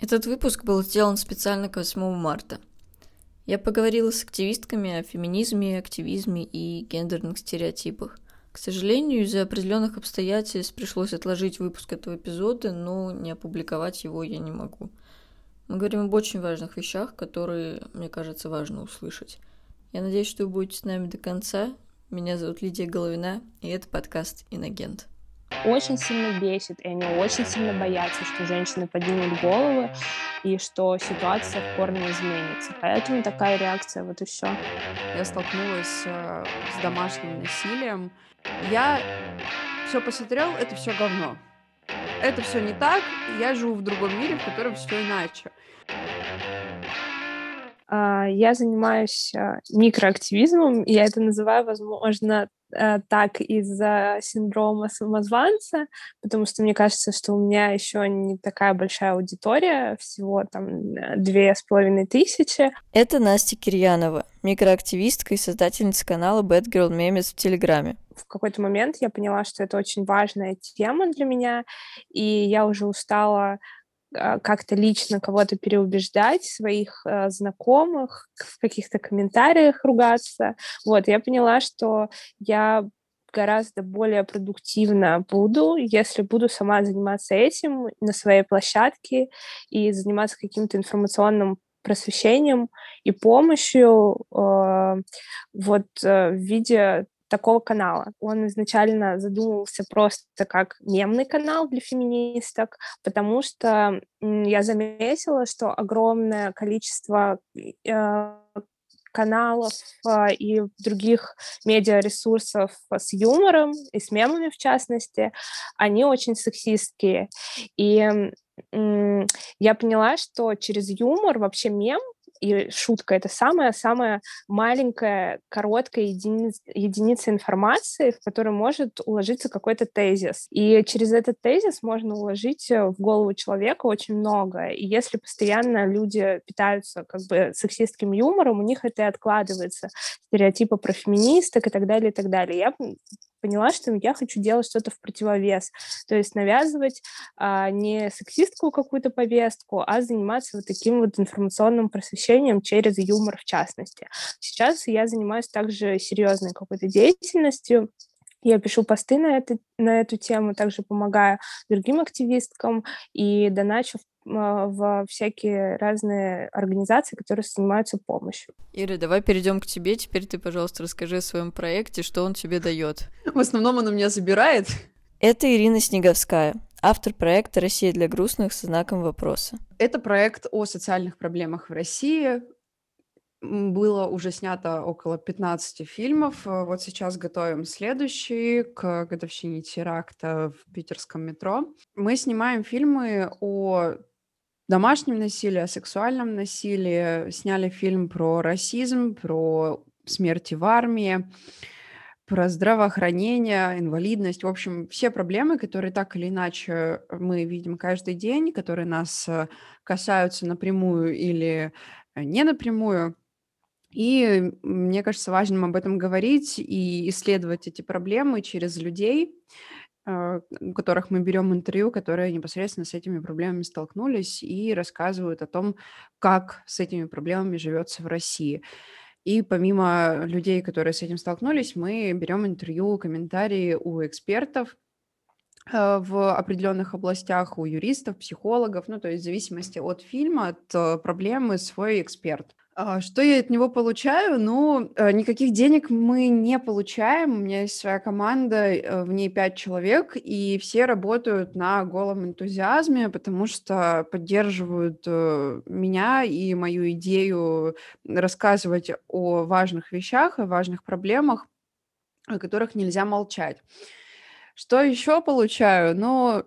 Этот выпуск был сделан специально к 8 марта. Я поговорила с активистками о феминизме, активизме и гендерных стереотипах. К сожалению, из-за определенных обстоятельств пришлось отложить выпуск этого эпизода, но не опубликовать его я не могу. Мы говорим об очень важных вещах, которые, мне кажется, важно услышать. Я надеюсь, что вы будете с нами до конца. Меня зовут Лидия Головина, и это подкаст «Инагент» очень сильно бесит, и они очень сильно боятся, что женщины поднимут головы и что ситуация в корне изменится. Поэтому такая реакция, вот и все. Я столкнулась э, с домашним насилием. Я все посмотрел, это все говно. Это все не так, я живу в другом мире, в котором все иначе. А, я занимаюсь а, микроактивизмом, я это называю, возможно, Э, так из-за синдрома самозванца, потому что мне кажется, что у меня еще не такая большая аудитория, всего там э, две с половиной тысячи. Это Настя Кирьянова, микроактивистка и создательница канала Bad Girl Memes в Телеграме. В какой-то момент я поняла, что это очень важная тема для меня, и я уже устала как-то лично кого-то переубеждать, своих э, знакомых, в каких-то комментариях ругаться. Вот, я поняла, что я гораздо более продуктивно буду, если буду сама заниматься этим на своей площадке и заниматься каким-то информационным просвещением и помощью э, вот э, в виде такого канала. Он изначально задумывался просто как мемный канал для феминисток, потому что я заметила, что огромное количество э, каналов э, и других медиаресурсов с юмором и с мемами в частности, они очень сексистские. И я поняла, что через юмор вообще мем и шутка — это самая-самая маленькая, короткая единица, единица информации, в которой может уложиться какой-то тезис. И через этот тезис можно уложить э, в голову человека очень много. И если постоянно люди питаются как бы сексистским юмором, у них это и откладывается. Стереотипы про феминисток и так далее, и так далее. Я поняла, что я хочу делать что-то в противовес, то есть навязывать а, не сексистскую какую-то повестку, а заниматься вот таким вот информационным просвещением через юмор в частности. Сейчас я занимаюсь также серьезной какой-то деятельностью, я пишу посты на, это, на эту тему, также помогаю другим активисткам и доначу а, в всякие разные организации, которые занимаются помощью. Ира, давай перейдем к тебе. Теперь ты, пожалуйста, расскажи о своем проекте, что он тебе дает. В основном он у меня забирает. Это Ирина Снеговская, автор проекта «Россия для грустных» со знаком вопроса. Это проект о социальных проблемах в России, было уже снято около 15 фильмов. Вот сейчас готовим следующий к годовщине теракта в питерском метро. Мы снимаем фильмы о домашнем насилии, о сексуальном насилии. Сняли фильм про расизм, про смерти в армии, про здравоохранение, инвалидность. В общем, все проблемы, которые так или иначе мы видим каждый день, которые нас э, касаются напрямую или э, не напрямую, и мне кажется важным об этом говорить и исследовать эти проблемы через людей, у которых мы берем интервью, которые непосредственно с этими проблемами столкнулись и рассказывают о том, как с этими проблемами живется в России. И помимо людей, которые с этим столкнулись, мы берем интервью, комментарии у экспертов, а, в определенных областях у юристов, психологов, ну, то есть в зависимости от фильма, от э, проблемы свой эксперт. А, что я от него получаю? Ну, никаких денег мы не получаем. У меня есть своя команда, э, в ней пять человек, и все работают на голом энтузиазме, потому что поддерживают э, меня и мою идею рассказывать о важных вещах, о важных проблемах, о которых нельзя молчать. Что еще получаю? Ну,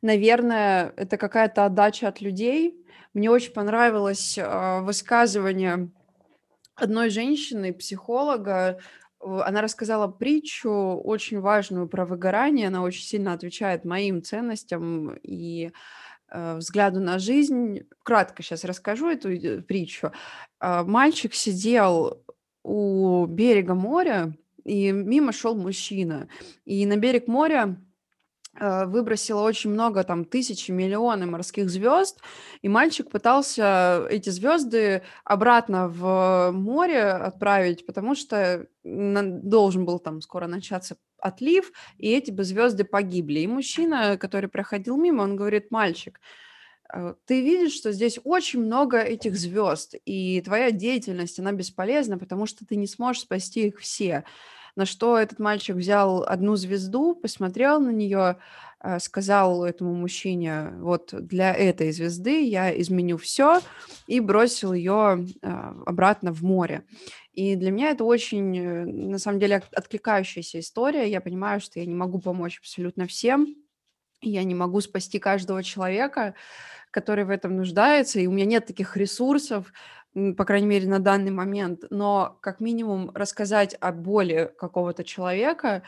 наверное, это какая-то отдача от людей, мне очень понравилось э, высказывание одной женщины, психолога. Она рассказала притчу очень важную про выгорание. Она очень сильно отвечает моим ценностям и э, взгляду на жизнь. Кратко сейчас расскажу эту э, притчу. Э, мальчик сидел у берега моря, и мимо шел мужчина. И на берег моря выбросила очень много, там, тысячи, миллионы морских звезд, и мальчик пытался эти звезды обратно в море отправить, потому что должен был там скоро начаться отлив, и эти бы звезды погибли. И мужчина, который проходил мимо, он говорит, мальчик, э, ты видишь, что здесь очень много этих звезд, и твоя деятельность, она бесполезна, потому что ты не сможешь спасти их все. На что этот мальчик взял одну звезду, посмотрел на нее, э, сказал этому мужчине, вот для этой звезды я изменю все, и бросил ее э, обратно в море. И для меня это очень, э, на самом деле, откликающаяся история. Я понимаю, что я не могу помочь абсолютно всем, я не могу спасти каждого человека, который в этом нуждается, и у меня нет таких ресурсов, по крайней мере, на данный момент, но как минимум рассказать о боли какого-то человека,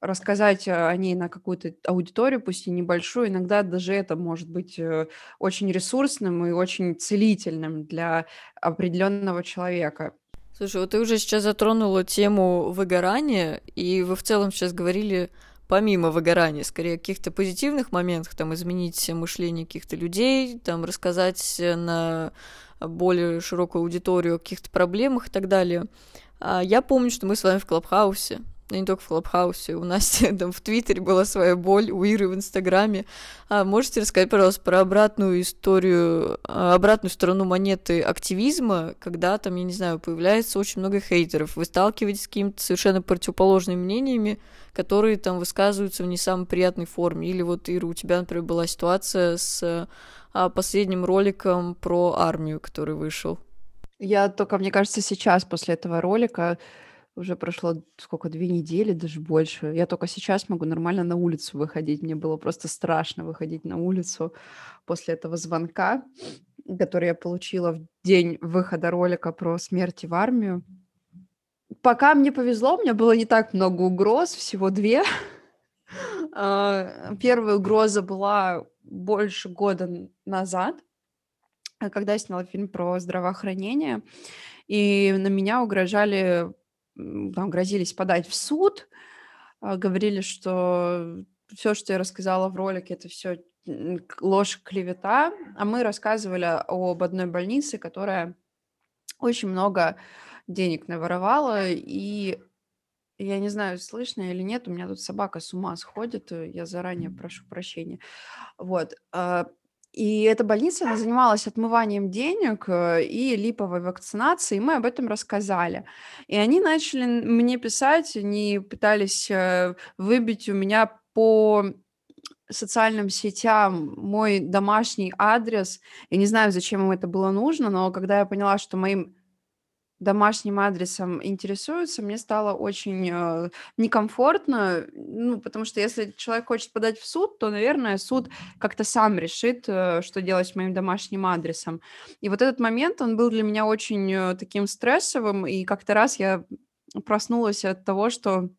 рассказать о ней на какую-то аудиторию, пусть и небольшую, иногда даже это может быть э, очень ресурсным и очень целительным для определенного человека. Слушай, вот ты уже сейчас затронула тему выгорания, и вы в целом сейчас говорили помимо выгорания, скорее каких-то позитивных моментах, там изменить мышление каких-то людей, там рассказать на более широкую аудиторию о каких-то проблемах и так далее. А я помню, что мы с вами в Клабхаусе, но не только в Клабхаусе, у нас там в Твиттере была своя боль, у Иры в Инстаграме. А можете рассказать, пожалуйста, про обратную историю, а, обратную сторону монеты активизма, когда там, я не знаю, появляется очень много хейтеров, вы сталкиваетесь с какими-то совершенно противоположными мнениями, которые там высказываются в не самой приятной форме. Или вот, Ира, у тебя, например, была ситуация с а, последним роликом про армию, который вышел. Я только, мне кажется, сейчас после этого ролика уже прошло сколько, две недели, даже больше. Я только сейчас могу нормально на улицу выходить. Мне было просто страшно выходить на улицу после этого звонка, который я получила в день выхода ролика про смерти в армию. Пока мне повезло, у меня было не так много угроз, всего две. А, первая угроза была больше года назад, когда я сняла фильм про здравоохранение, и на меня угрожали, там, грозились подать в суд, а, говорили, что все, что я рассказала в ролике, это все ложь, клевета, а мы рассказывали об одной больнице, которая очень много денег наворовала, и я не знаю, слышно или нет, у меня тут собака с ума сходит, э, я заранее прошу прощения. Вот. И эта больница, она занималась отмыванием денег э, и липовой вакцинацией, и мы об этом рассказали. И они начали мне писать, они пытались э, выбить у меня по социальным сетям мой домашний адрес. Я не знаю, зачем им это было нужно, но когда я поняла, что моим домашним адресом интересуются, мне стало очень э, некомфортно, ну, потому что если человек хочет подать в суд, то, наверное, суд как-то сам решит, э, что делать с моим домашним адресом. И вот этот момент, он был для меня очень э, таким стрессовым, и как-то раз я проснулась от того, что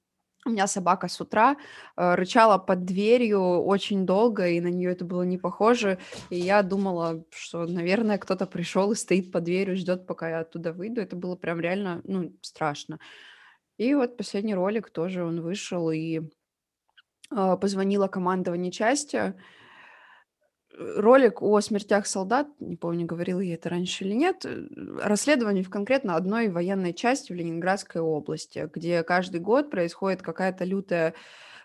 у меня собака с утра э, рычала под дверью очень долго, и на нее это было не похоже. И я думала, что, наверное, кто-то пришел и стоит под дверью, ждет, пока я оттуда выйду. Это было прям реально, ну, страшно. И вот последний ролик тоже он вышел, и э, позвонила командование части, ролик о смертях солдат, не помню, говорила я это раньше или нет, э, расследование в конкретно одной военной части в Ленинградской области, где каждый год происходит какая-то лютая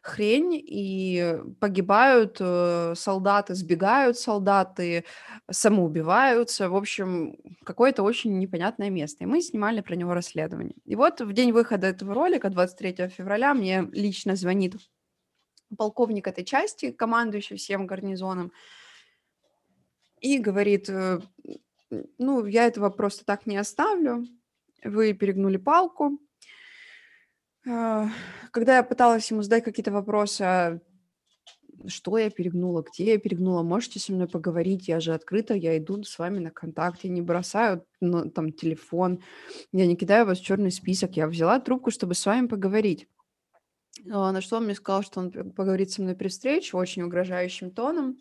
хрень, и погибают э, солдаты, сбегают солдаты, самоубиваются. В общем, какое-то очень непонятное место. И мы снимали про него расследование. И вот в день выхода этого ролика, 23 февраля, мне лично звонит полковник этой части, командующий всем гарнизоном, и говорит, э, ну, я этого просто так не оставлю, вы перегнули палку. А, когда я пыталась ему задать какие-то вопросы, а что я перегнула, где я перегнула, можете со мной поговорить, я же открыта, я иду с вами на контакт, я не бросаю ну, там телефон, я не кидаю вас в черный список, я взяла трубку, чтобы с вами поговорить. А, на что он мне сказал, что он поговорит со мной при встрече очень угрожающим тоном.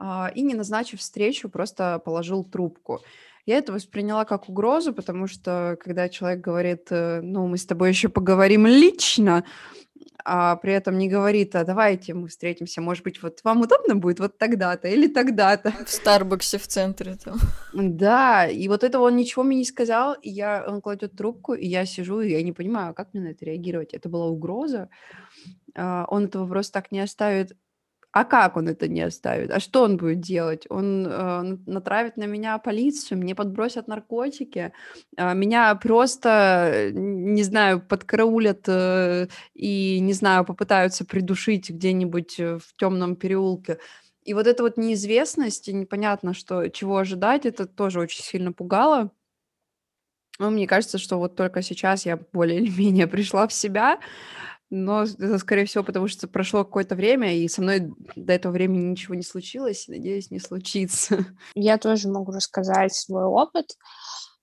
А, и, не назначив встречу, просто положил трубку. Я это восприняла как угрозу, потому что когда человек говорит, э, ну, мы с тобой еще поговорим лично, а при этом не говорит, а давайте мы встретимся, может быть, вот вам удобно будет вот тогда-то или тогда-то. В Старбаксе в центре там. Да, и вот этого он ничего мне не сказал, и я, он кладет трубку, и я сижу, и я не понимаю, как мне на это реагировать. Это была угроза. А, он этого просто так не оставит. А как он это не оставит? А что он будет делать? Он э, натравит на меня полицию, мне подбросят наркотики, э, меня просто, не знаю, подкараулят э, и, не знаю, попытаются придушить где-нибудь э, в темном переулке. И вот эта вот неизвестность, и непонятно, что, чего ожидать, это тоже очень сильно пугало. Но мне кажется, что вот только сейчас я более или менее пришла в себя, но это, скорее всего, потому что прошло какое-то время, и со мной до этого времени ничего не случилось, надеюсь, не случится. Я тоже могу рассказать свой опыт.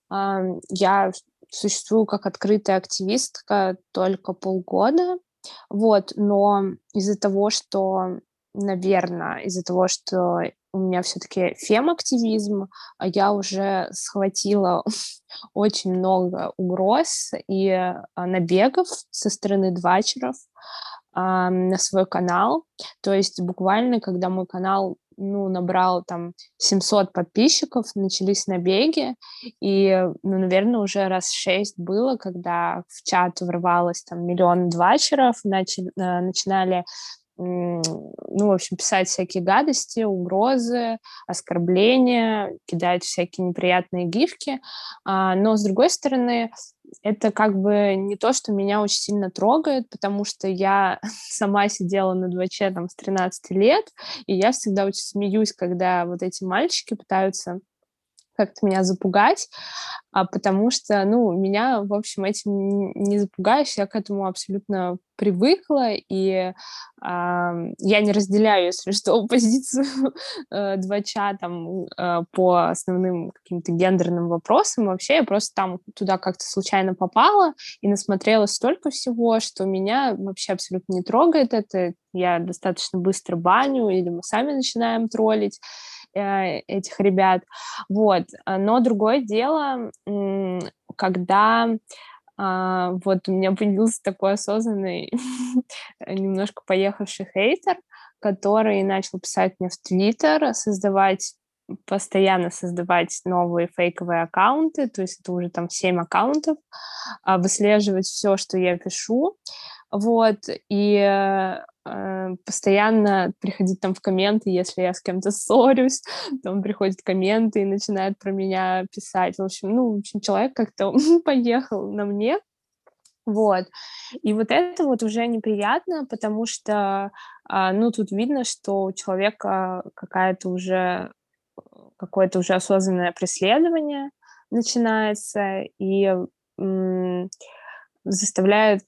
Я существую как открытая активистка только полгода, вот, но из-за того, что, наверное, из-за того, что у меня все-таки фем-активизм, а я уже схватила очень много угроз и а, набегов со стороны двачеров а, на свой канал. То есть буквально, когда мой канал ну, набрал там 700 подписчиков, начались набеги, и, ну, наверное, уже раз шесть было, когда в чат ворвалось там миллион двачеров, начали, э, начинали ну, в общем, писать всякие гадости, угрозы, оскорбления, кидать всякие неприятные гифки. А, но, с другой стороны, это как бы не то, что меня очень сильно трогает, потому что я сама сидела на 2 там, с 13 лет, и я всегда очень смеюсь, когда вот эти мальчики пытаются как-то меня запугать, а потому что, ну, меня, в общем, этим не запугаешь, я к этому абсолютно привыкла, и э, я не разделяю, если что, позицию э, двача там э, по основным каким-то гендерным вопросам. Вообще я просто там туда как-то случайно попала и насмотрела столько всего, что меня вообще абсолютно не трогает это. Я достаточно быстро баню, или мы сами начинаем троллить. Э, этих ребят. Вот. Но другое дело, когда а, вот у меня появился такой осознанный, немножко поехавший хейтер, который начал писать мне в Твиттер, создавать постоянно создавать новые фейковые аккаунты, то есть это уже там 7 аккаунтов, а, выслеживать все, что я пишу, вот, и э, постоянно приходить там в комменты, если я с кем-то ссорюсь, там приходят комменты и начинают про меня писать. В общем, ну, в общем, человек как-то поехал на мне, вот. И вот это вот уже неприятно, потому что, а, ну, тут видно, что у человека какая-то уже какое-то уже осознанное преследование начинается и заставляет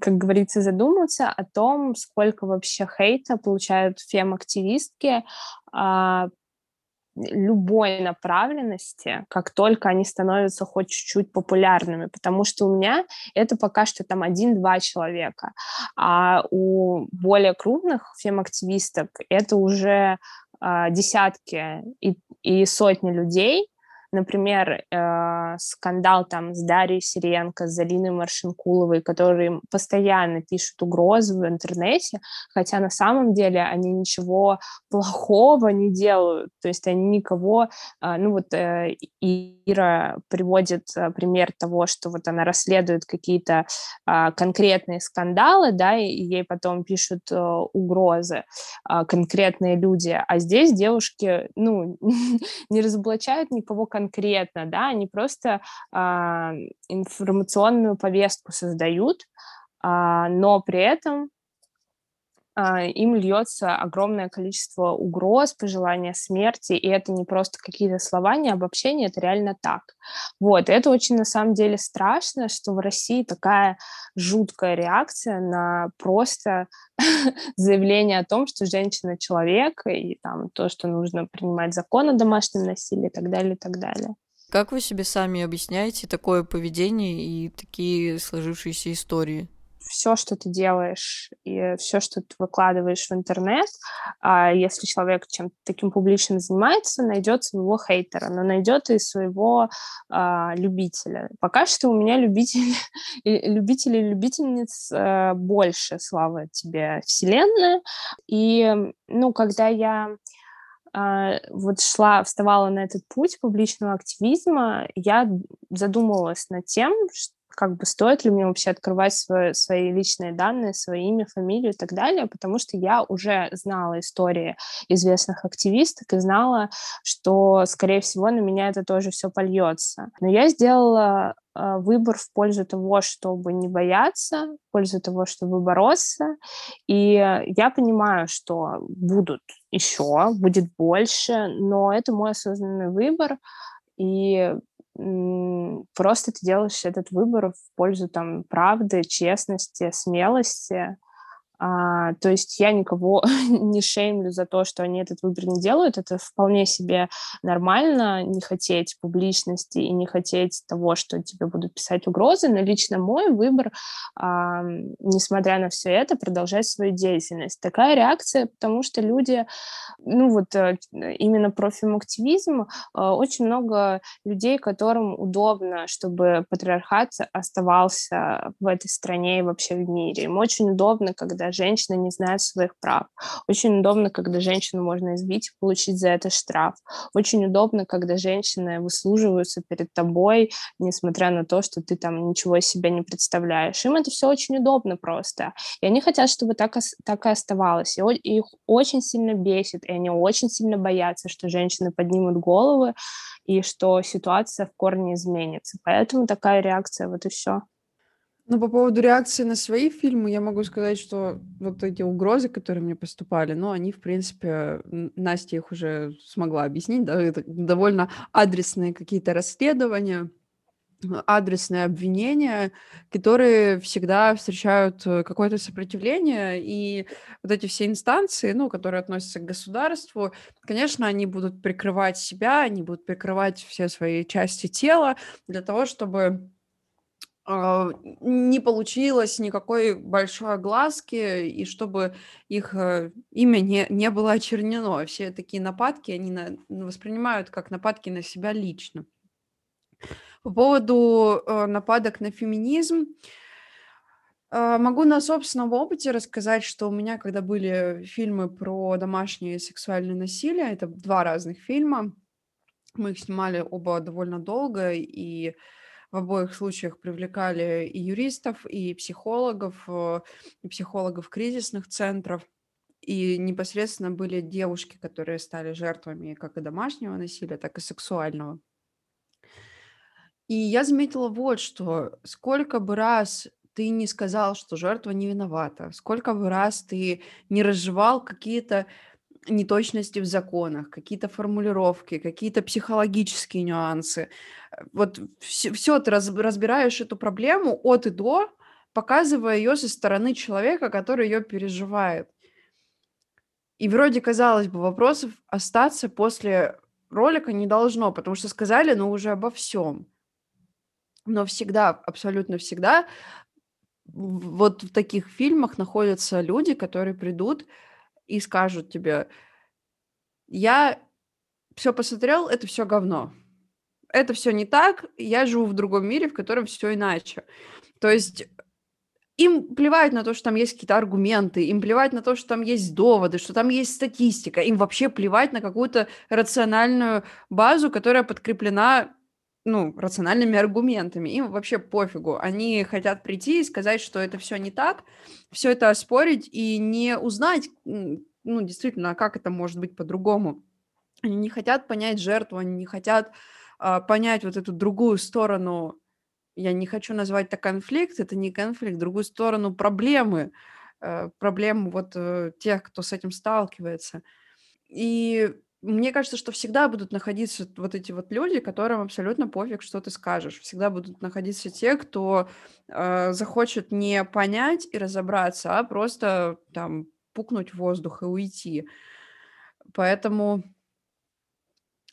как говорится, задуматься о том, сколько вообще хейта получают фем-активистки а, любой направленности, как только они становятся хоть чуть-чуть популярными, потому что у меня это пока что там один-два человека, а у более крупных фем-активисток это уже а, десятки и, и сотни людей, Например, э, скандал там с Дарьей Сиренко, с Залиной Маршинкуловой, которые постоянно пишут угрозы в интернете, хотя на самом деле они ничего плохого не делают, то есть они никого, э, ну вот э, Ира приводит э, пример того, что вот она расследует какие-то э, конкретные скандалы, да, и ей потом пишут э, угрозы э, конкретные люди, а здесь девушки, ну, не разоблачают никого конкретно, да, они просто а, информационную повестку создают, а, но при этом им льется огромное количество угроз, пожелания смерти, и это не просто какие-то слова, не обобщения, это реально так. Вот, и это очень на самом деле страшно, что в России такая жуткая реакция на просто заявление о том, что женщина человек, и там то, что нужно принимать закон о домашнем насилии и так далее, и так далее. Как вы себе сами объясняете такое поведение и такие сложившиеся истории? Все, что ты делаешь и все, что ты выкладываешь в интернет, а если человек чем-то таким публичным занимается, найдет своего хейтера, но найдет и своего а, любителя. Пока что у меня любители, любителей и любительниц а, больше, слава тебе, вселенная. И, ну, когда я а, вот шла, вставала на этот путь публичного активизма, я задумывалась над тем, что как бы стоит ли мне вообще открывать свои, свои личные данные, свое имя, фамилию и так далее, потому что я уже знала истории известных активисток и знала, что, скорее всего, на меня это тоже все польется. Но я сделала э, выбор в пользу того, чтобы не бояться, в пользу того, чтобы бороться. И я понимаю, что будут еще, будет больше, но это мой осознанный выбор. И просто ты делаешь этот выбор в пользу там правды, честности, смелости, а, то есть я никого не шеймлю за то, что они этот выбор не делают. Это вполне себе нормально не хотеть публичности и не хотеть того, что тебе будут писать угрозы. Но лично мой выбор, а, несмотря на все это, продолжать свою деятельность. Такая реакция, потому что люди, ну вот э, именно про фемактивизм, э, очень много людей, которым удобно, чтобы патриархат оставался в этой стране и вообще в мире. Им очень удобно, когда женщина не знает своих прав. Очень удобно, когда женщину можно избить получить за это штраф. Очень удобно, когда женщины выслуживаются перед тобой, несмотря на то, что ты там ничего из себя не представляешь. Им это все очень удобно просто. И они хотят, чтобы так, так и оставалось. И их очень сильно бесит, и они очень сильно боятся, что женщины поднимут головы, и что ситуация в корне изменится. Поэтому такая реакция, вот и все. Ну, по поводу реакции на свои фильмы, я могу сказать, что вот эти угрозы, которые мне поступали, ну, они, в принципе, Настя их уже смогла объяснить, да, это довольно адресные какие-то расследования, адресные обвинения, которые всегда встречают э, какое-то сопротивление, и вот эти все инстанции, ну, которые относятся к государству, конечно, они будут прикрывать себя, они будут прикрывать все свои части тела для того, чтобы не получилось никакой большой огласки, и чтобы их э, имя не, не было очернено. Все такие нападки, они на, воспринимают как нападки на себя лично. По поводу э, нападок на феминизм, э, могу на собственном опыте рассказать, что у меня, когда были фильмы про домашнее сексуальное насилие, это два разных фильма, мы их снимали оба довольно долго, и в обоих случаях привлекали и юристов, и психологов, э, и психологов кризисных центров. И непосредственно были девушки, которые стали жертвами как и домашнего насилия, так и сексуального. И я заметила вот что. Сколько бы раз ты не сказал, что жертва не виновата, сколько бы раз ты не разжевал какие-то неточности в законах, какие-то формулировки, какие-то психологические нюансы. Вот все, все ты раз, разбираешь эту проблему от и до, показывая ее со стороны человека, который ее переживает. И вроде, казалось бы, вопросов остаться после ролика не должно, потому что сказали, ну, уже обо всем. Но всегда, абсолютно всегда, вот в таких фильмах находятся люди, которые придут и скажут тебе, я все посмотрел, это все говно. Это все не так, я живу в другом мире, в котором все иначе. То есть им плевать на то, что там есть какие-то аргументы, им плевать на то, что там есть доводы, что там есть статистика, им вообще плевать на какую-то рациональную базу, которая подкреплена ну, рациональными аргументами. Им вообще пофигу. Они хотят прийти и сказать, что это все не так, все это оспорить и не узнать, ну, действительно, как это может быть по-другому. Они не хотят понять жертву, они не хотят а, понять вот эту другую сторону. Я не хочу назвать это конфликт, это не конфликт, другую сторону проблемы, э, проблему вот э, тех, кто с этим сталкивается. И мне кажется, что всегда будут находиться вот эти вот люди, которым абсолютно пофиг, что ты скажешь. Всегда будут находиться те, кто э, захочет не понять и разобраться, а просто там пукнуть в воздух и уйти. Поэтому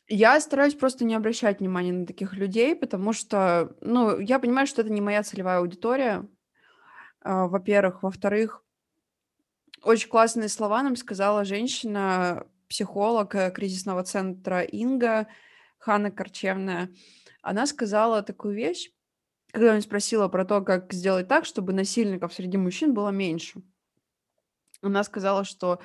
я стараюсь просто не обращать внимания на таких людей, потому что, ну, я понимаю, что это не моя целевая аудитория. а, во-первых. Во-вторых, очень классные слова нам сказала женщина, психолог э, кризисного центра Инга, Ханна Корчевная. Она сказала такую вещь, когда я спросила про то, как сделать так, чтобы насильников среди мужчин было меньше. Она сказала, что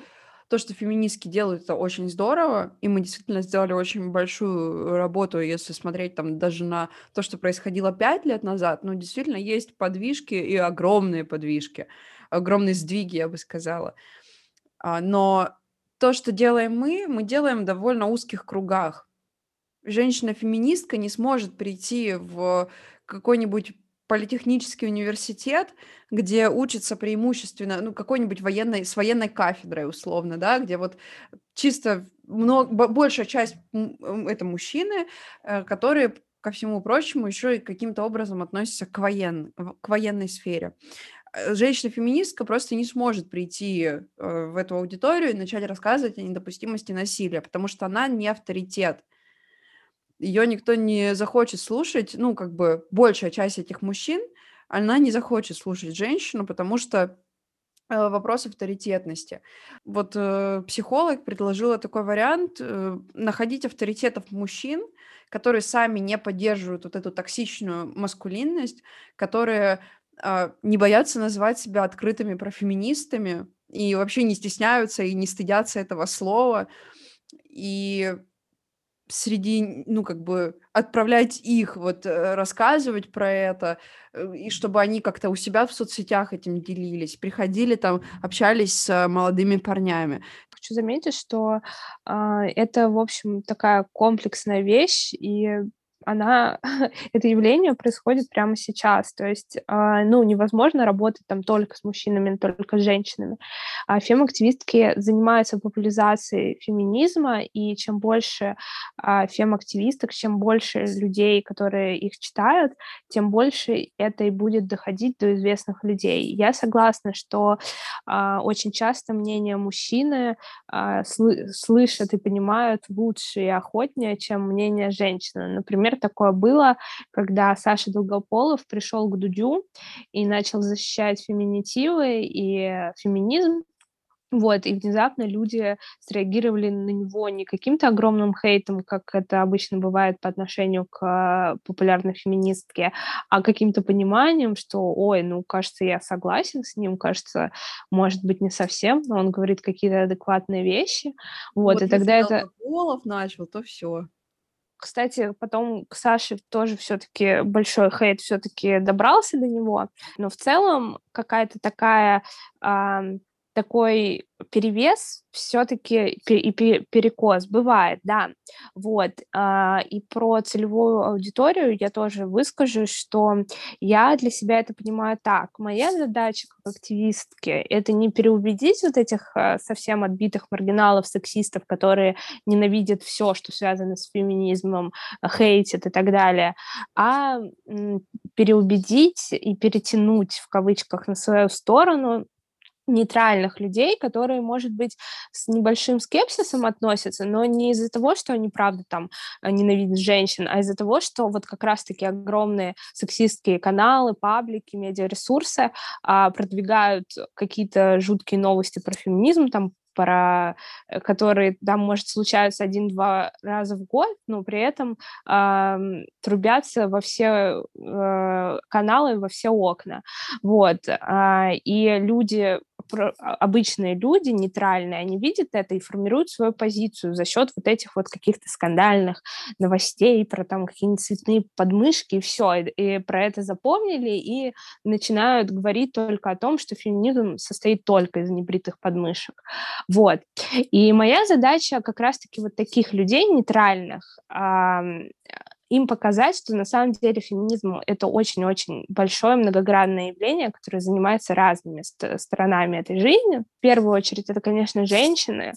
то, что феминистки делают, это очень здорово, и мы действительно сделали очень большую работу, если смотреть там даже на то, что происходило пять лет назад, ну, действительно есть подвижки и огромные подвижки, огромные сдвиги, я бы сказала. А, но то, что делаем мы, мы делаем в довольно узких кругах. Женщина-феминистка не сможет прийти в какой-нибудь политехнический университет, где учится преимущественно, ну, какой-нибудь военной, с военной кафедрой, условно, да, где вот чисто много, большая часть это мужчины, э, которые ко всему прочему еще и каким-то образом относятся к, воен, к военной сфере. Э, женщина-феминистка просто не сможет прийти э, в эту аудиторию и начать рассказывать о недопустимости насилия, потому что она не авторитет ее никто не захочет слушать, ну, как бы большая часть этих мужчин, она не захочет слушать женщину, потому что э, вопрос авторитетности. Вот э, психолог предложила такой вариант э, находить авторитетов мужчин, которые сами не поддерживают вот эту токсичную маскулинность, которые не боятся называть себя открытыми профеминистами и вообще не стесняются и не стыдятся этого слова. И среди, ну, как бы отправлять их, вот, э, рассказывать про это, э, и чтобы они как-то у себя в соцсетях этим делились, приходили там, общались с молодыми парнями. Хочу заметить, что э, это, в общем, такая комплексная вещь, и она, это явление происходит прямо сейчас. То есть, а, ну, невозможно работать там только с мужчинами, только с женщинами. А фем-активистки занимаются популяризацией феминизма, и чем больше а, фем-активисток, чем больше людей, которые их читают, тем больше это и будет доходить до известных людей. Я согласна, что очень часто мнение мужчины слышат и понимают лучше и охотнее, чем мнение женщины. Например, Например, такое было, когда Саша Долгополов пришел к Дудю и начал защищать феминитивы и феминизм, вот, и внезапно люди среагировали на него не каким-то огромным хейтом, как это обычно бывает по отношению к популярной феминистке, а каким-то пониманием, что, ой, ну, кажется, я согласен с ним, кажется, может быть, не совсем, но он говорит какие-то адекватные вещи. Вот, вот и тогда это... Полов начал, то все. Кстати, потом к Саше тоже все-таки большой хейт все-таки добрался до него, но в целом какая-то такая такой перевес все-таки и перекос бывает, да. Вот. А, и про целевую аудиторию я тоже выскажу, что я для себя это понимаю так. Моя задача как активистки — это не переубедить вот этих а, совсем отбитых маргиналов, сексистов, которые ненавидят все, что связано с феминизмом, хейтят и так далее, а переубедить и перетянуть в кавычках на свою сторону нейтральных людей, которые, может быть, с небольшим скепсисом относятся, но не из-за того, что они, правда, там э, ненавидят женщин, а из-за того, что вот как раз-таки огромные сексистские каналы, паблики, медиаресурсы а, продвигают какие-то жуткие новости про феминизм, там про э, которые там может случаться один-два раза в год, но при этом э, трубятся во все э, каналы, во все окна. Вот. Э, и люди обычные люди, нейтральные, они видят это и формируют свою позицию за счет вот этих вот каких-то скандальных новостей про там какие-нибудь цветные подмышки и все, и про это запомнили и начинают говорить только о том, что феминизм состоит только из небритых подмышек. Вот. И моя задача как раз-таки вот таких людей нейтральных им показать, что на самом деле феминизм — это очень-очень большое многогранное явление, которое занимается разными ст- сторонами этой жизни. В первую очередь это, конечно, женщины,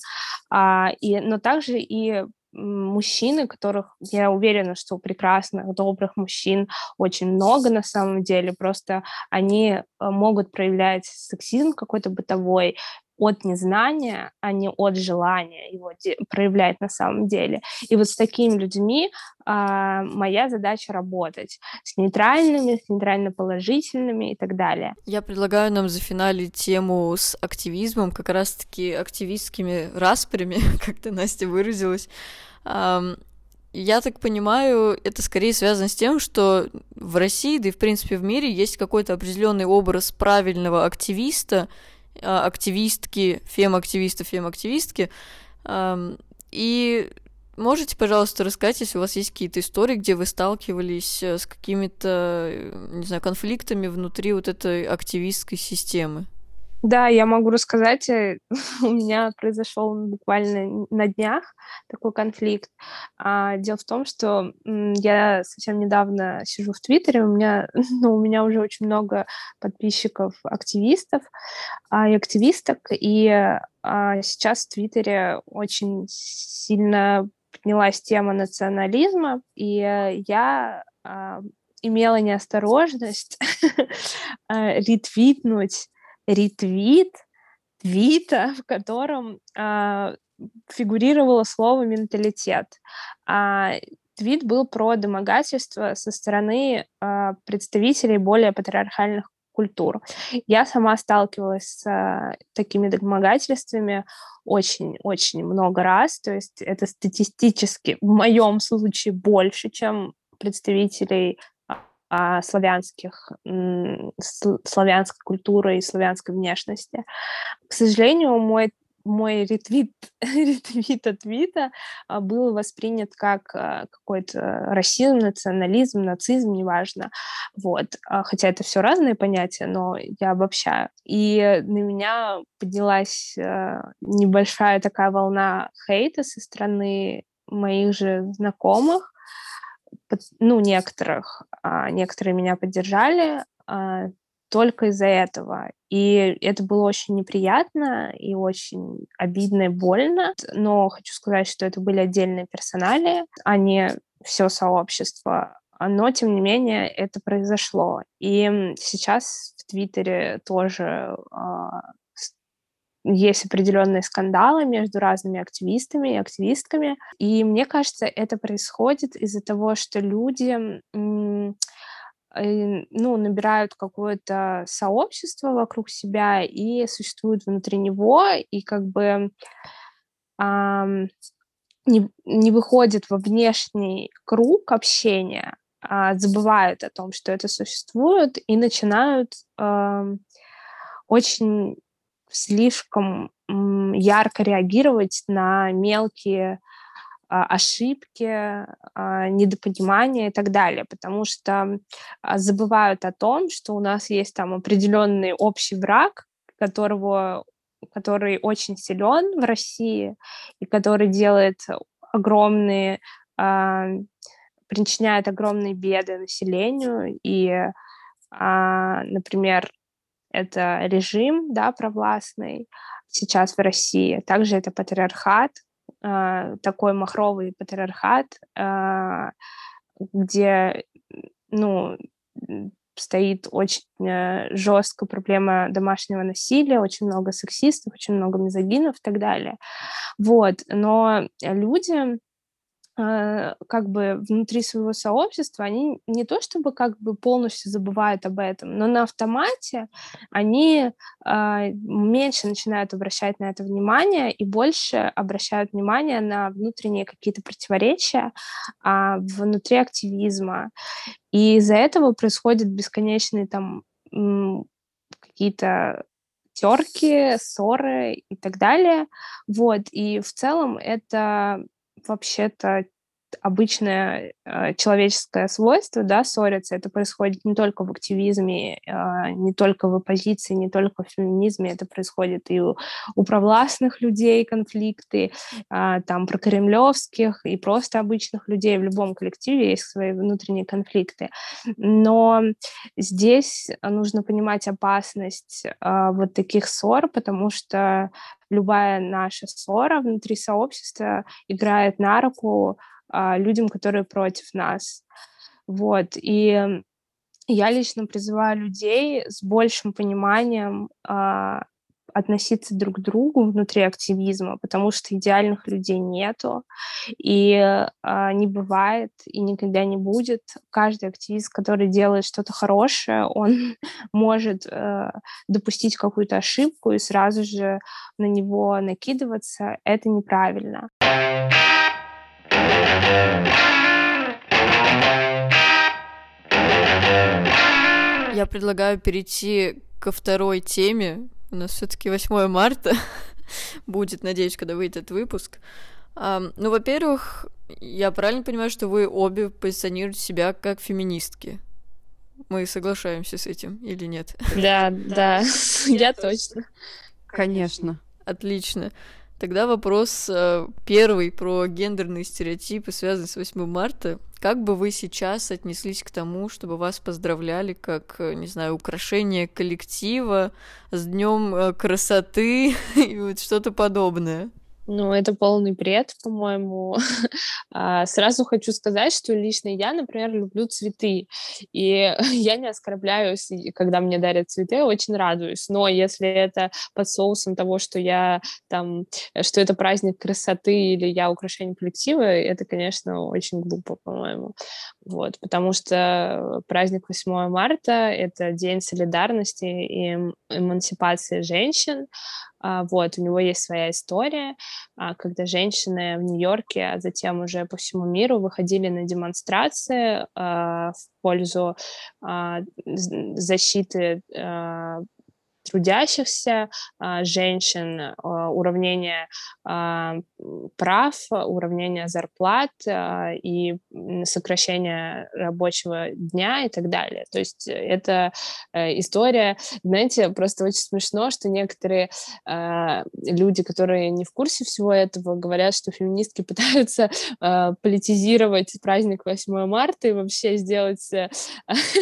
а, и, но также и мужчины, которых я уверена, что прекрасных, добрых мужчин очень много на самом деле, просто они э, могут проявлять сексизм какой-то бытовой, от незнания, а не от желания его проявлять на самом деле. И вот с такими людьми а, моя задача работать с нейтральными, с нейтрально положительными и так далее. Я предлагаю нам зафиналить тему с активизмом, как раз-таки активистскими распрями, как ты, Настя, выразилась. Я так понимаю, это скорее связано с тем, что в России, да и в принципе в мире есть какой-то определенный образ правильного активиста, активистки, фем-активиста, фем-активистки. И можете, пожалуйста, рассказать, если у вас есть какие-то истории, где вы сталкивались э, с какими-то, э, не знаю, конфликтами внутри вот этой активистской системы? Да, я могу рассказать. Э, у меня произошел буквально на днях такой конфликт. А, дело в том, что я совсем недавно сижу в Твиттере, у меня, ну, у меня уже очень много подписчиков, активистов а, и активисток, и а, сейчас в Твиттере очень сильно поднялась тема национализма, и я имела неосторожность ретвитнуть ретвит твита, в котором а, фигурировало слово менталитет. А, твит был про домогательство со стороны а, представителей более патриархальных культур. Я сама сталкивалась с а, такими домогательствами очень-очень много раз, то есть это статистически в моем случае больше, чем представителей славянских, славянской культуры и славянской внешности. К сожалению, мой мой ретвит, ретвит от твита а, был воспринят как а, какой-то расизм, национализм, нацизм, неважно. Вот. Хотя это все разные понятия, но я обобщаю. И на меня поднялась небольшая такая волна хейта со стороны моих же знакомых, ну, некоторых, а, некоторые меня поддержали а, только из-за этого. И это было очень неприятно и очень обидно и больно. Но хочу сказать, что это были отдельные персонали, а не все сообщество. Но, тем не менее, это произошло. И сейчас в Твиттере тоже а, есть определенные скандалы между разными активистами и активистками. И мне кажется, это происходит из-за того, что люди э, ну, набирают какое-то сообщество вокруг себя и существуют внутри него, и как бы э, не, не выходят во внешний круг общения, а забывают о том, что это существует, и начинают э, очень слишком ярко реагировать на мелкие а, ошибки, а, недопонимания и так далее, потому что а, забывают о том, что у нас есть там определенный общий враг, которого, который очень силен в России и который делает огромные, причиняет огромные беды населению. И, например, это режим, да, провластный сейчас в России. Также это патриархат, э, такой махровый патриархат, э, где, ну, стоит очень э, жесткая проблема домашнего насилия, очень много сексистов, очень много мизогинов и так далее. Вот. Но люди как бы внутри своего сообщества, они не то чтобы как бы полностью забывают об этом, но на автомате они э, меньше начинают обращать на это внимание и больше обращают внимание на внутренние какие-то противоречия э, внутри активизма. И из-за этого происходят бесконечные там какие-то терки, ссоры и так далее. Вот. И в целом это вообще-то обычное э, человеческое свойство, да, ссориться. Это происходит не только в активизме, э, не только в оппозиции, не только в феминизме. Это происходит и у, у провластных людей конфликты, э, там, про кремлевских и просто обычных людей. В любом коллективе есть свои внутренние конфликты. Но здесь нужно понимать опасность э, вот таких ссор, потому что любая наша ссора внутри сообщества играет на руку людям, которые против нас. Вот. И я лично призываю людей с большим пониманием а, относиться друг к другу внутри активизма, потому что идеальных людей нету, и э, не бывает, и никогда не будет. Каждый активист, который делает что-то хорошее, он может э, допустить какую-то ошибку и сразу же на него накидываться. Это неправильно. Я предлагаю перейти ко второй теме. У нас все-таки 8 марта будет, надеюсь, когда выйдет этот выпуск. Um, ну, во-первых, я правильно понимаю, что вы обе позиционируете себя как феминистки. Мы соглашаемся с этим или нет? Да, да, я точно. Конечно. Отлично. Тогда вопрос э, первый про гендерные стереотипы, связанные с 8 марта. Как бы вы сейчас отнеслись к тому, чтобы вас поздравляли как, э, не знаю, украшение коллектива с днем э, красоты и вот что-то подобное? Ну, это полный бред, по-моему. А, сразу хочу сказать, что лично я, например, люблю цветы. И я не оскорбляюсь, когда мне дарят цветы, очень радуюсь. Но если это под соусом того, что я там, что это праздник красоты или я украшение коллектива, это, конечно, очень глупо, по-моему. Вот, потому что праздник 8 марта — это день солидарности и эмансипации женщин, вот, у него есть своя история, а, когда женщины в Нью-Йорке, а затем уже по всему миру выходили на демонстрации а, в пользу защиты трудящихся а, женщин, а, уравнение а, прав, уравнение зарплат и сокращение рабочего дня и так далее. То есть это э, история, знаете, просто очень смешно, что некоторые люди, которые не в курсе всего этого, говорят, что феминистки пытаются политизировать праздник 8 марта и вообще сделать,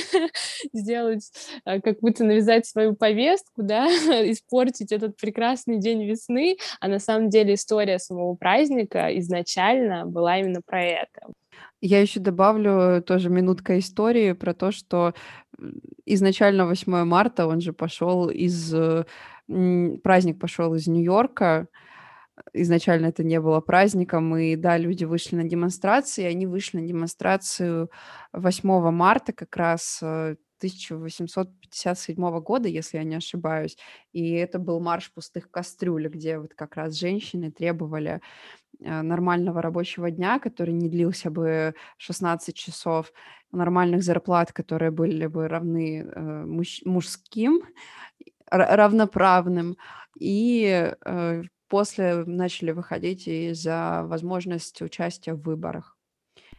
сделать как будто навязать свою повестку, да, испортить этот прекрасный день весны, а на самом деле история самого праздника изначально была именно про это. Я еще добавлю тоже минутка истории про то, что изначально 8 марта он же пошел из праздник пошел из Нью-Йорка. Изначально это не было праздником, и да, люди вышли на демонстрации, они вышли на демонстрацию 8 марта как раз э, 1857 года, если я не ошибаюсь, и это был марш пустых кастрюль, где вот как раз женщины требовали э, нормального рабочего дня, который не длился бы 16 часов, нормальных зарплат, которые были бы равны э, муж- мужским, равноправным, и э, после начали выходить и за возможность участия в выборах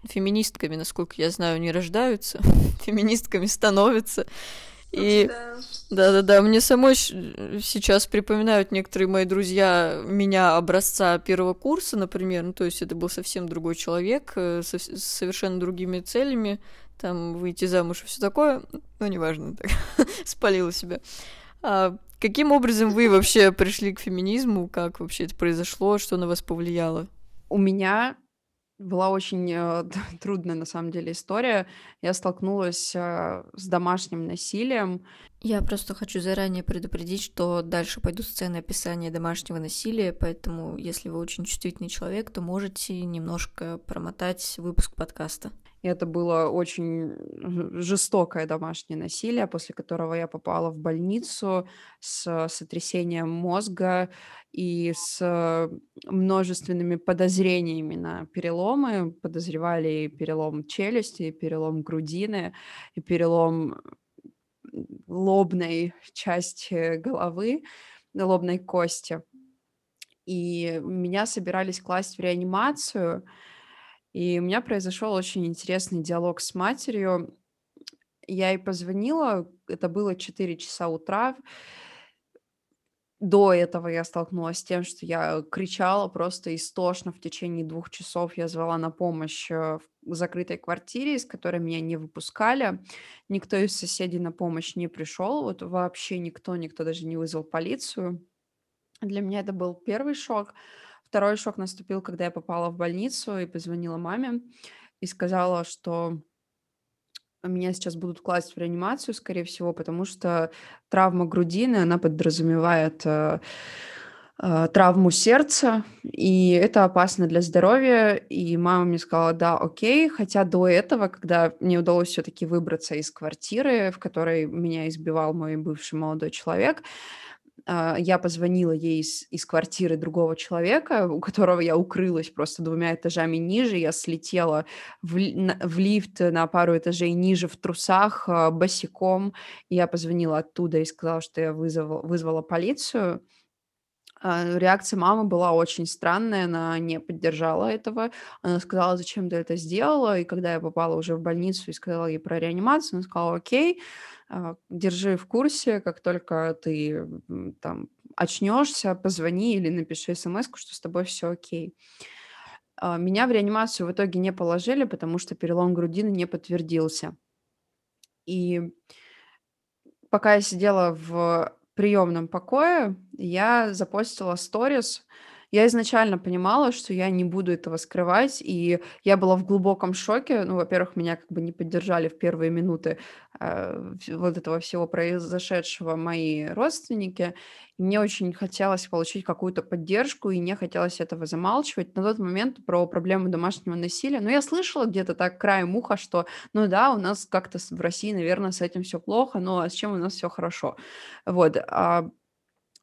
феминистками, насколько я знаю, не рождаются, феминистками становятся. И да-да-да, мне самой сейчас припоминают некоторые мои друзья меня образца первого курса, например, ну, то есть это был совсем другой человек, э, со, с совершенно другими целями, там, выйти замуж и все такое, ну, неважно, так, спалила себя. А каким образом вы вообще пришли к феминизму, как вообще это произошло, что на вас повлияло? У меня была очень э, трудная, на самом деле, история. Я столкнулась э, с домашним насилием. Я просто хочу заранее предупредить, что дальше пойдут сцены описания домашнего насилия, поэтому, если вы очень чувствительный человек, то можете немножко промотать выпуск подкаста. И это было очень жестокое домашнее насилие, после которого я попала в больницу с сотрясением мозга и с множественными подозрениями на переломы. Подозревали и перелом челюсти, и перелом грудины, и перелом лобной части головы, лобной кости. И меня собирались класть в реанимацию — и у меня произошел очень интересный диалог с матерью. Я ей позвонила, это было 4 часа утра. До этого я столкнулась с тем, что я кричала просто истошно в течение двух часов. Я звала на помощь э, в закрытой квартире, из которой меня не выпускали. Никто из соседей на помощь не пришел. Вот вообще никто, никто даже не вызвал полицию. Для меня это был первый шок. Второй шок наступил, когда я попала в больницу и позвонила маме и сказала, что меня сейчас будут класть в реанимацию, скорее всего, потому что травма грудины, она подразумевает э, э, травму сердца, и это опасно для здоровья. И мама мне сказала, да, окей. Хотя до этого, когда мне удалось все-таки выбраться из квартиры, в которой меня избивал мой бывший молодой человек, я позвонила ей из, из квартиры другого человека, у которого я укрылась просто двумя этажами ниже. Я слетела в, в лифт на пару этажей ниже в трусах, а, босиком. Я позвонила оттуда и сказала, что я вызвала, вызвала полицию. А, реакция мамы была очень странная, она не поддержала этого. Она сказала, зачем ты это сделала. И когда я попала уже в больницу и сказала ей про реанимацию, она сказала, окей, а, держи в курсе, как только ты там очнешься, позвони или напиши смс, что с тобой все окей. А, меня в реанимацию в итоге не положили, потому что перелом грудины не подтвердился. И пока я сидела в приемном покое, я запостила сторис, я изначально понимала, что я не буду этого скрывать, и я была в глубоком шоке. Ну, во-первых, меня как бы не поддержали в первые минуты э, вот этого всего произошедшего мои родственники. Мне очень хотелось получить какую-то поддержку, и не хотелось этого замалчивать. На тот момент про проблему домашнего насилия, ну, я слышала где-то так краем уха, что, ну да, у нас как-то в России, наверное, с этим все плохо, но с чем у нас все хорошо. Вот. А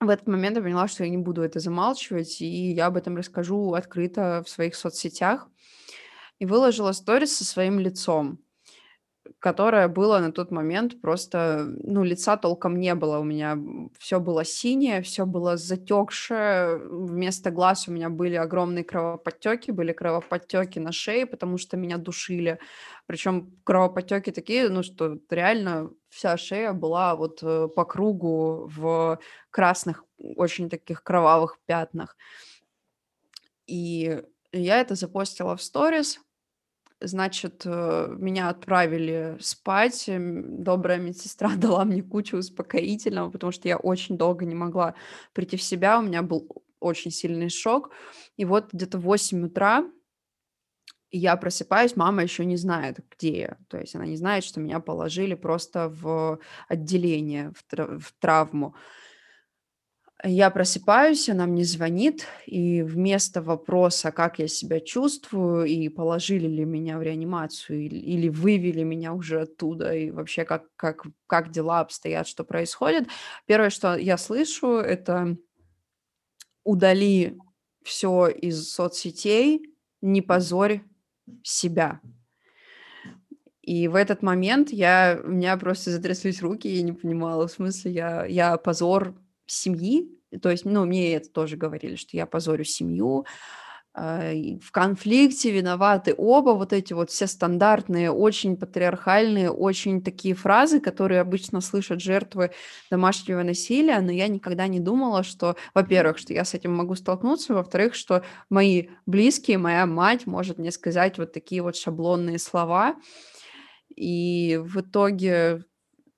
в этот момент я поняла, что я не буду это замалчивать, и я об этом расскажу открыто в своих соцсетях. И выложила сторис со своим лицом, которое было на тот момент просто, ну, лица толком не было у меня. Все было синее, все было затекшее. Вместо глаз у меня были огромные кровоподтеки, были кровоподтеки на шее, потому что меня душили. Причем кровоподтеки такие, ну, что реально вся шея была вот э, по кругу в красных, очень таких кровавых пятнах. И я это запостила в сторис. Значит, э, меня отправили спать. Добрая медсестра дала мне кучу успокоительного, потому что я очень долго не могла прийти в себя. У меня был очень сильный шок. И вот где-то в 8 утра я просыпаюсь, мама еще не знает, где я. То есть она не знает, что меня положили просто в отделение, в, тра- в травму. Я просыпаюсь, она мне звонит, и вместо вопроса, как я себя чувствую, и положили ли меня в реанимацию, или, или вывели меня уже оттуда, и вообще как, как, как дела обстоят, что происходит, первое, что я слышу, это удали все из соцсетей, не позорь себя. И в этот момент я, у меня просто затряслись руки, я не понимала, в смысле, я, я позор семьи, то есть, ну, мне это тоже говорили, что я позорю семью, а, в конфликте виноваты оба, вот эти вот все стандартные, очень патриархальные, очень такие фразы, которые обычно слышат жертвы домашнего насилия, но я никогда не думала, что, во-первых, что я с этим могу столкнуться, во-вторых, что мои близкие, моя мать может мне сказать вот такие вот шаблонные слова, и в итоге,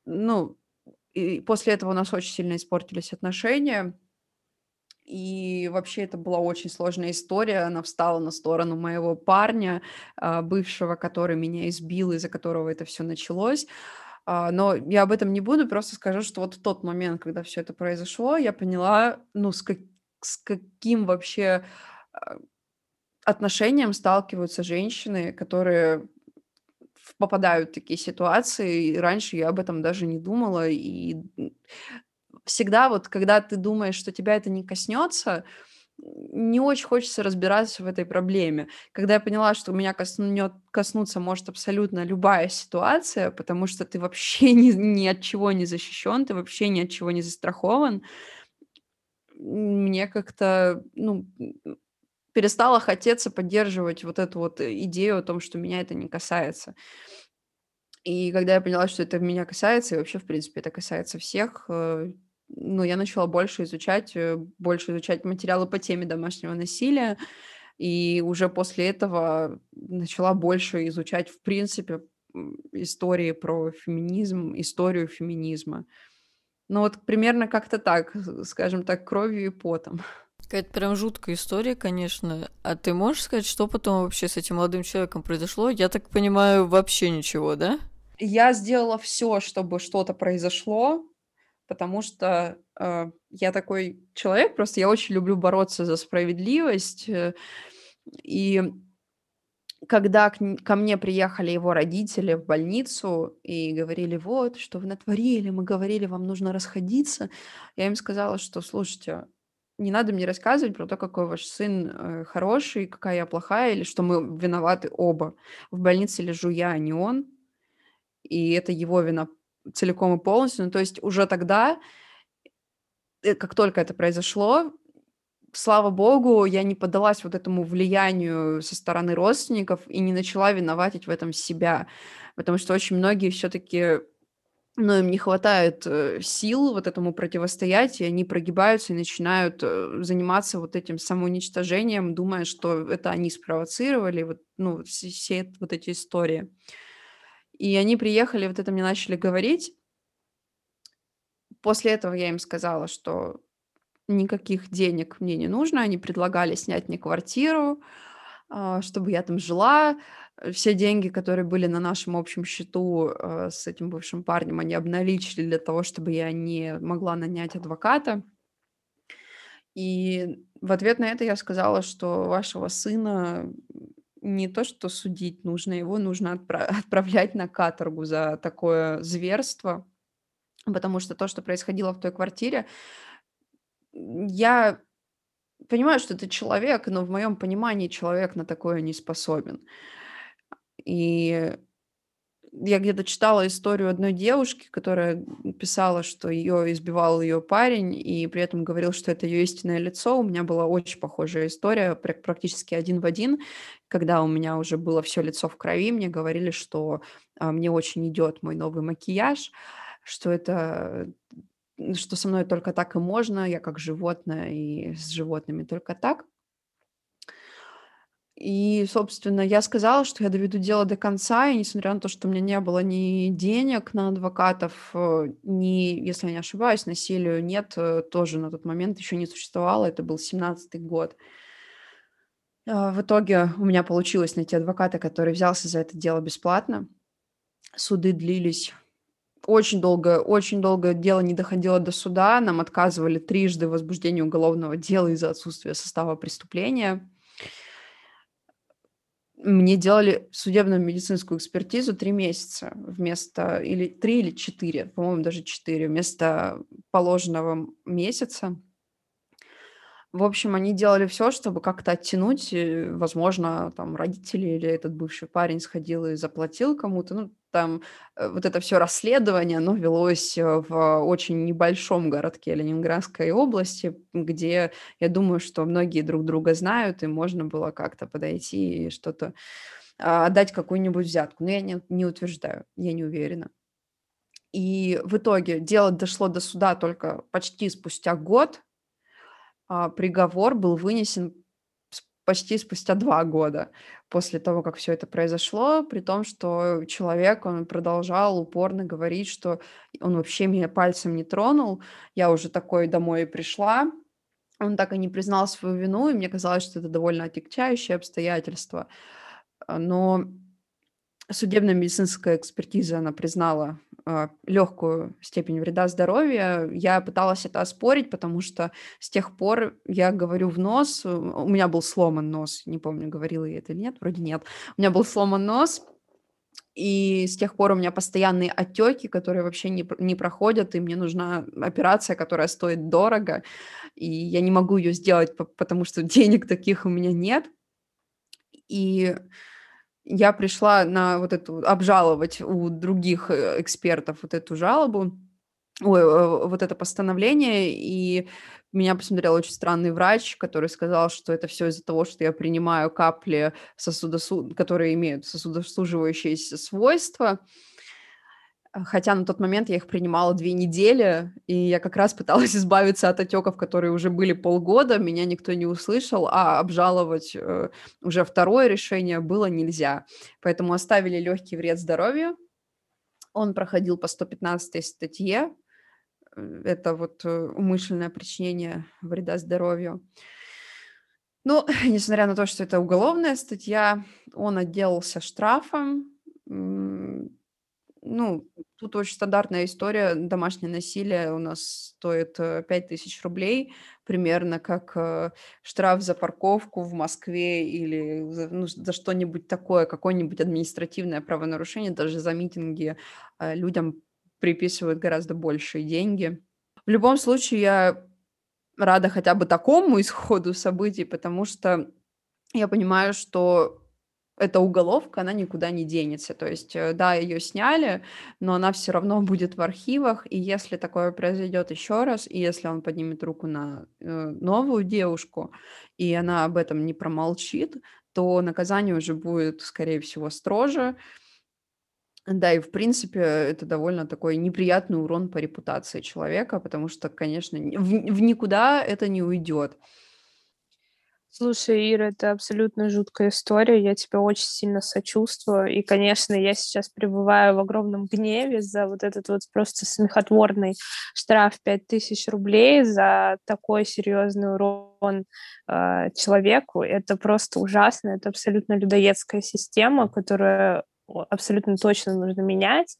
ну, и после этого у нас очень сильно испортились отношения. И вообще это была очень сложная история. Она встала на сторону моего парня, а, бывшего, который меня избил, из-за которого это все началось. А, но я об этом не буду, просто скажу, что вот в тот момент, когда все это произошло, я поняла, ну, с, как, с каким вообще а, отношением сталкиваются женщины, которые попадают такие ситуации. И раньше я об этом даже не думала. И всегда вот, когда ты думаешь, что тебя это не коснется, не очень хочется разбираться в этой проблеме. Когда я поняла, что у меня коснет, коснуться может абсолютно любая ситуация, потому что ты вообще ни, ни от чего не защищен, ты вообще ни от чего не застрахован, мне как-то, ну, перестало хотеться поддерживать вот эту вот идею о том, что меня это не касается. И когда я поняла, что это меня касается, и вообще, в принципе, это касается всех, э, ну, я начала больше изучать, э, больше изучать материалы по теме домашнего насилия, и уже после этого начала больше изучать, в принципе, истории про феминизм, историю феминизма. Ну вот примерно как-то так, скажем так, кровью и потом. Какая-то прям жуткая история, конечно. А ты можешь сказать, что потом вообще с этим молодым человеком произошло? Я так понимаю, вообще ничего, да? Я сделала все, чтобы что-то произошло, потому что э, я такой человек, просто я очень люблю бороться за справедливость. Э, и когда к, ко мне приехали его родители в больницу и говорили, вот, что вы натворили, мы говорили, вам нужно расходиться, я им сказала, что, слушайте, не надо мне рассказывать про то, какой ваш сын э, хороший, какая я плохая, или что мы виноваты оба. В больнице лежу я, а не он, и это его вина целиком и полностью. Ну, то есть уже тогда, э, как только это произошло, слава богу, я не поддалась вот этому влиянию со стороны родственников и не начала виноватить в этом себя, потому что очень многие все-таки но им не хватает э, сил вот этому противостоять, и они прогибаются и начинают э, заниматься вот этим самоуничтожением, думая, что это они спровоцировали, вот, ну, все, вот эти истории. И они приехали, вот это мне начали говорить. После этого я им сказала, что никаких денег мне не нужно. Они предлагали снять мне квартиру, а, чтобы я там жила. Все деньги, которые были на нашем общем счету а, с этим бывшим парнем, они обналичили для того, чтобы я не могла нанять адвоката. И в ответ на это я сказала, что вашего сына не то что судить нужно, его нужно отпра- отправлять на каторгу за такое зверство, потому что то, что происходило в той квартире, я понимаю, что это человек, но в моем понимании человек на такое не способен. И я где-то читала историю одной девушки, которая писала, что ее избивал ее парень, и при этом говорил, что это ее истинное лицо. У меня была очень похожая история, практически один в один, когда у меня уже было все лицо в крови, мне говорили, что а, мне очень идет мой новый макияж, что это что со мной только так и можно, я как животное, и с животными только так. И, собственно, я сказала, что я доведу дело до конца, и несмотря на то, что у меня не было ни денег на адвокатов, э, ни, если я не ошибаюсь, насилию нет, э, тоже на тот момент еще не существовало, это был 17-й год. А, в итоге у меня получилось найти адвоката, который взялся за это дело бесплатно. Суды длились очень долго, очень долго дело не доходило до суда, нам отказывали трижды в возбуждении уголовного дела из-за отсутствия состава преступления. Мне делали судебную медицинскую экспертизу три месяца вместо, или три или четыре, по-моему, даже четыре, вместо положенного месяца. В общем, они делали все, чтобы как-то оттянуть. Возможно, там родители или этот бывший парень сходил и заплатил кому-то. Ну, там э, вот это все расследование, оно велось э, в очень небольшом городке Ленинградской области, где, я думаю, что многие друг друга знают, и можно было как-то подойти и что-то а, отдать какую-нибудь взятку. Но я не, не утверждаю, я не уверена. И в итоге дело дошло до суда только почти спустя год, а, приговор был вынесен почти спустя два года после того, как все это произошло, при том, что человек, он продолжал упорно говорить, что он вообще меня пальцем не тронул, я уже такой домой пришла, он так и не признал свою вину, и мне казалось, что это довольно отягчающее обстоятельство. А, но судебная медицинская экспертиза, она признала э, легкую степень вреда здоровью. Я пыталась это оспорить, потому что с тех пор я говорю в нос, у меня был сломан нос, не помню, говорила я это или нет, вроде нет. У меня был сломан нос, и с тех пор у меня постоянные отеки, которые вообще не, не проходят, и мне нужна операция, которая стоит дорого, и я не могу ее сделать, потому что денег таких у меня нет. И я пришла на вот эту, обжаловать у других э, экспертов вот эту жалобу, ой, э, вот это постановление, и меня посмотрел очень странный врач, который сказал, что это все из-за того, что я принимаю капли, сосудосу... которые имеют сосудосуживающие свойства, Хотя на тот момент я их принимала две недели, и я как раз пыталась избавиться от отеков, которые уже были полгода, меня никто не услышал, а обжаловать э, уже второе решение было нельзя. Поэтому оставили легкий вред здоровью. Он проходил по 115 статье. Э, это вот э, умышленное причинение вреда здоровью. Ну, несмотря на то, что это уголовная статья, он отделался штрафом ну, тут очень стандартная история. Домашнее насилие у нас стоит 5000 э, рублей, примерно как э, штраф за парковку в Москве или ну, за что-нибудь такое, какое-нибудь административное правонарушение. Даже за митинги э, людям приписывают гораздо большие деньги. В любом случае, я рада хотя бы такому исходу событий, потому что я понимаю, что эта уголовка, она никуда не денется. То есть, э, да, ее сняли, но она все равно будет в архивах, и если такое произойдет еще раз, и если он поднимет руку на э, новую девушку, и она об этом не промолчит, то наказание уже будет, скорее всего, строже. Да, и в принципе это довольно такой неприятный урон по репутации человека, потому что, конечно, в, в никуда это не уйдет. Слушай, Ира, это абсолютно жуткая история. Я тебя очень сильно сочувствую. И, конечно, я сейчас пребываю в огромном гневе за вот этот вот просто смехотворный штраф 5000 рублей за такой серьезный урон э, человеку. Это просто ужасно. Это абсолютно людоедская система, которую абсолютно точно нужно менять.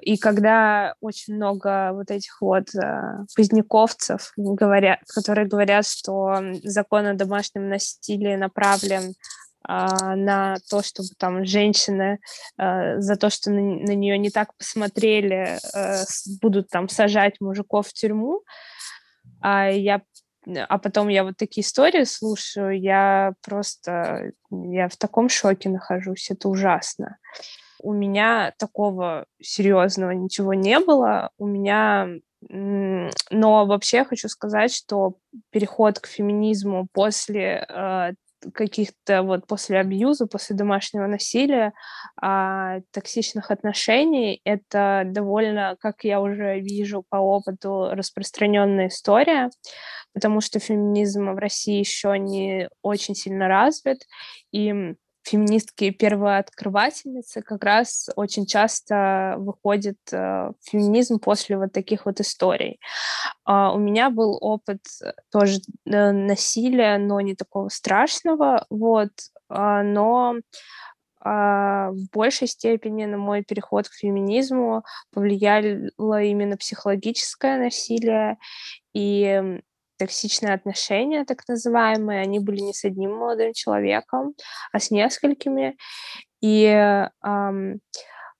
И когда очень много вот этих вот э, поздняковцев, говорят, которые говорят, что закон о домашнем насилии направлен а, на то, чтобы там женщины э, за то, что на, на нее не так посмотрели, э, будут там сажать мужиков в тюрьму. А я а потом я вот такие истории слушаю, я просто, я в таком шоке нахожусь, это ужасно. У меня такого серьезного ничего не было. У меня но вообще хочу сказать, что переход к феминизму после э, каких-то вот после абьюза, после домашнего насилия, э, токсичных отношений, это довольно, как я уже вижу по опыту, распространенная история, потому что феминизм в России еще не очень сильно развит, и феминистки первооткрывательницы как раз очень часто выходит э, феминизм после вот таких вот историй. Uh, у меня был опыт э, тоже э, насилия, но не такого страшного, вот, uh, но uh, в большей степени на мой переход к феминизму повлияло именно психологическое насилие и токсичные отношения, так называемые, они были не с одним молодым человеком, а с несколькими. И эм,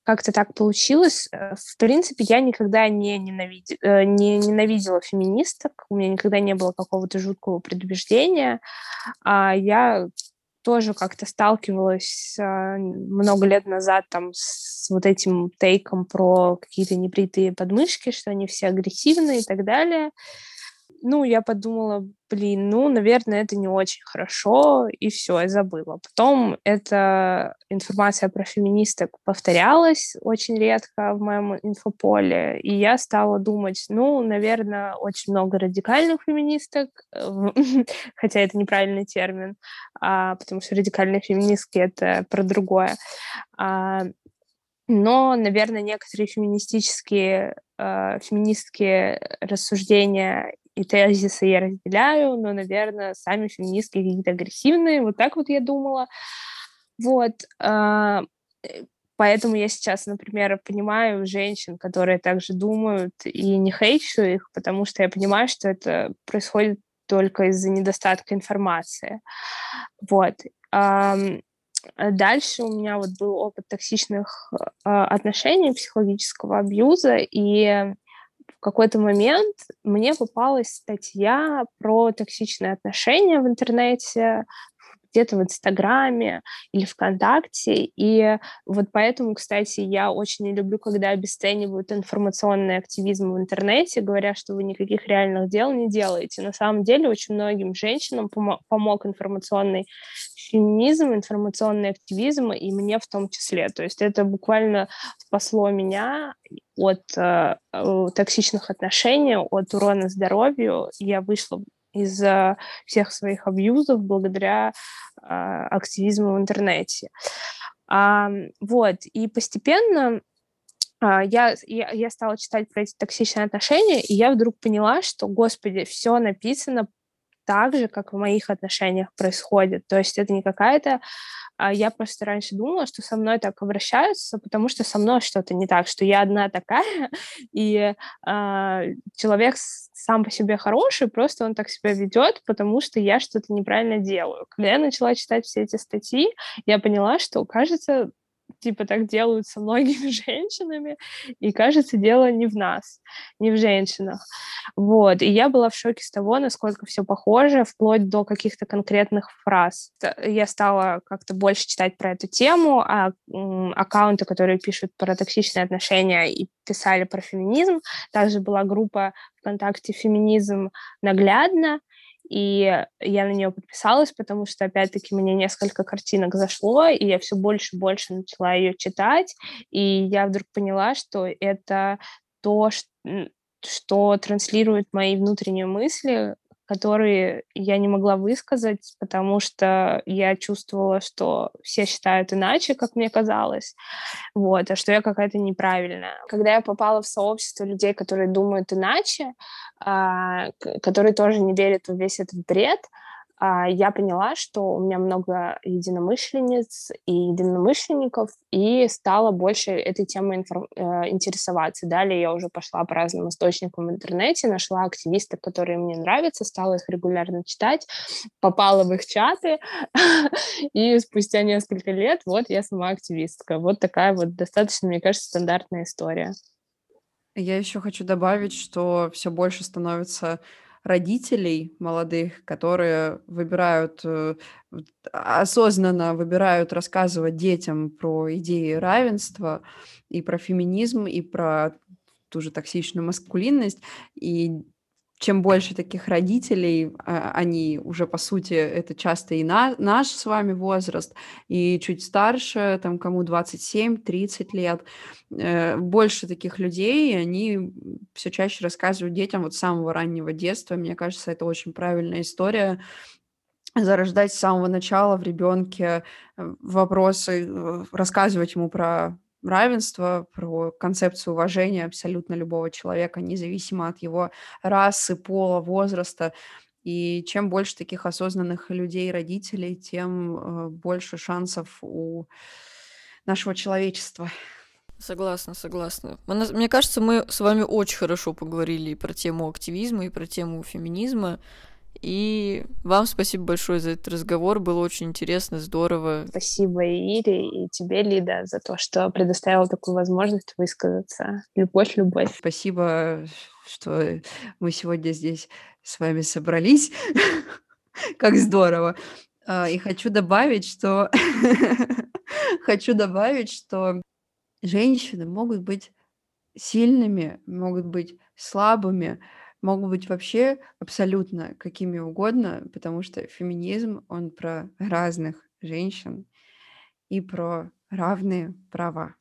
как-то так получилось. Э, в принципе, я никогда не, ненавиди, э, не ненавидела феминисток, у меня никогда не было какого-то жуткого предубеждения. А я тоже как-то сталкивалась э, много лет назад там с вот этим тейком про какие-то небритые подмышки, что они все агрессивные и так далее ну, я подумала, блин, ну, наверное, это не очень хорошо, и все, я забыла. Потом эта информация про феминисток повторялась очень редко в моем инфополе, и я стала думать, ну, наверное, очень много радикальных феминисток, хотя это неправильный термин, а, потому что радикальные феминистки — это про другое. А, но, наверное, некоторые феминистические э, феминистские рассуждения и тезисы я разделяю, но, наверное, сами феминистки какие-то агрессивные, вот так вот я думала. Вот, а, э, поэтому я сейчас, например, понимаю женщин, которые также думают, и не хейчу их, потому что я понимаю, что это происходит только из-за недостатка информации. Вот. Дальше у меня вот был опыт токсичных а, отношений, психологического абьюза, и в какой-то момент мне попалась статья про токсичные отношения в интернете, где-то в Инстаграме или ВКонтакте. И вот поэтому, кстати, я очень не люблю, когда обесценивают информационный активизм в интернете, говоря, что вы никаких реальных дел не делаете. На самом деле очень многим женщинам пом- помог информационный феминизм, информационный активизм, и мне в том числе. То есть это буквально спасло меня от э, э токсичных отношений, от урона здоровью. Я вышла из всех своих абьюзов благодаря э, активизму в интернете. А, вот, и постепенно а, я, я, я стала читать про эти токсичные отношения, и я вдруг поняла, что, господи, все написано так же, как в моих отношениях происходит. То есть это не какая-то... А я просто раньше думала, что со мной так обращаются, потому что со мной что-то не так, что я одна такая, и а, человек сам по себе хороший, просто он так себя ведет, потому что я что-то неправильно делаю. Когда я начала читать все эти статьи, я поняла, что, кажется, типа так делают со многими женщинами, и кажется, дело не в нас, не в женщинах. Вот, и я была в шоке с того, насколько все похоже, вплоть до каких-то конкретных фраз. Я стала как-то больше читать про эту тему, а аккаунты, которые пишут про токсичные отношения и писали про феминизм, также была группа ВКонтакте «Феминизм наглядно», и я на нее подписалась, потому что, опять-таки, мне несколько картинок зашло, и я все больше и больше начала ее читать, и я вдруг поняла, что это то, что транслирует мои внутренние мысли, которые я не могла высказать, потому что я чувствовала, что все считают иначе, как мне казалось, вот, а что я какая-то неправильная. Когда я попала в сообщество людей, которые думают иначе, а, которые тоже не верят в весь этот бред, я поняла, что у меня много единомышленниц и единомышленников, и стала больше этой темой информ... Э, интересоваться. Далее я уже пошла по разным источникам в интернете, нашла активистов, которые мне нравятся, стала их регулярно читать, попала в их чаты, и спустя несколько лет вот я сама активистка. Вот такая вот достаточно, мне кажется, стандартная история. Я еще хочу добавить, что все больше становится родителей молодых, которые выбирают, э, осознанно выбирают рассказывать детям про идеи равенства и про феминизм, и про ту же токсичную маскулинность. И чем больше таких родителей, а, они уже, по сути, это часто и на, наш с вами возраст, и чуть старше, там, кому 27-30 лет, э, больше таких людей, и они все чаще рассказывают детям вот с самого раннего детства. Мне кажется, это очень правильная история, зарождать с самого начала в ребенке э, вопросы, э, рассказывать ему про равенство, про концепцию уважения абсолютно любого человека, независимо от его расы, пола, возраста. И чем больше таких осознанных людей, родителей, тем э, больше шансов у нашего человечества. Согласна, согласна. Мне кажется, мы с вами очень хорошо поговорили и про тему активизма, и про тему феминизма. И вам спасибо большое за этот разговор. Было очень интересно, здорово. Спасибо Ире и тебе, Лида, за то, что предоставила такую возможность высказаться. Любовь, любовь. Спасибо, что мы сегодня здесь с вами собрались. Как здорово. А, и хочу добавить, что хочу добавить, что женщины могут быть сильными, могут быть слабыми, могут быть вообще абсолютно какими угодно, потому что феминизм, он про разных женщин и про равные права.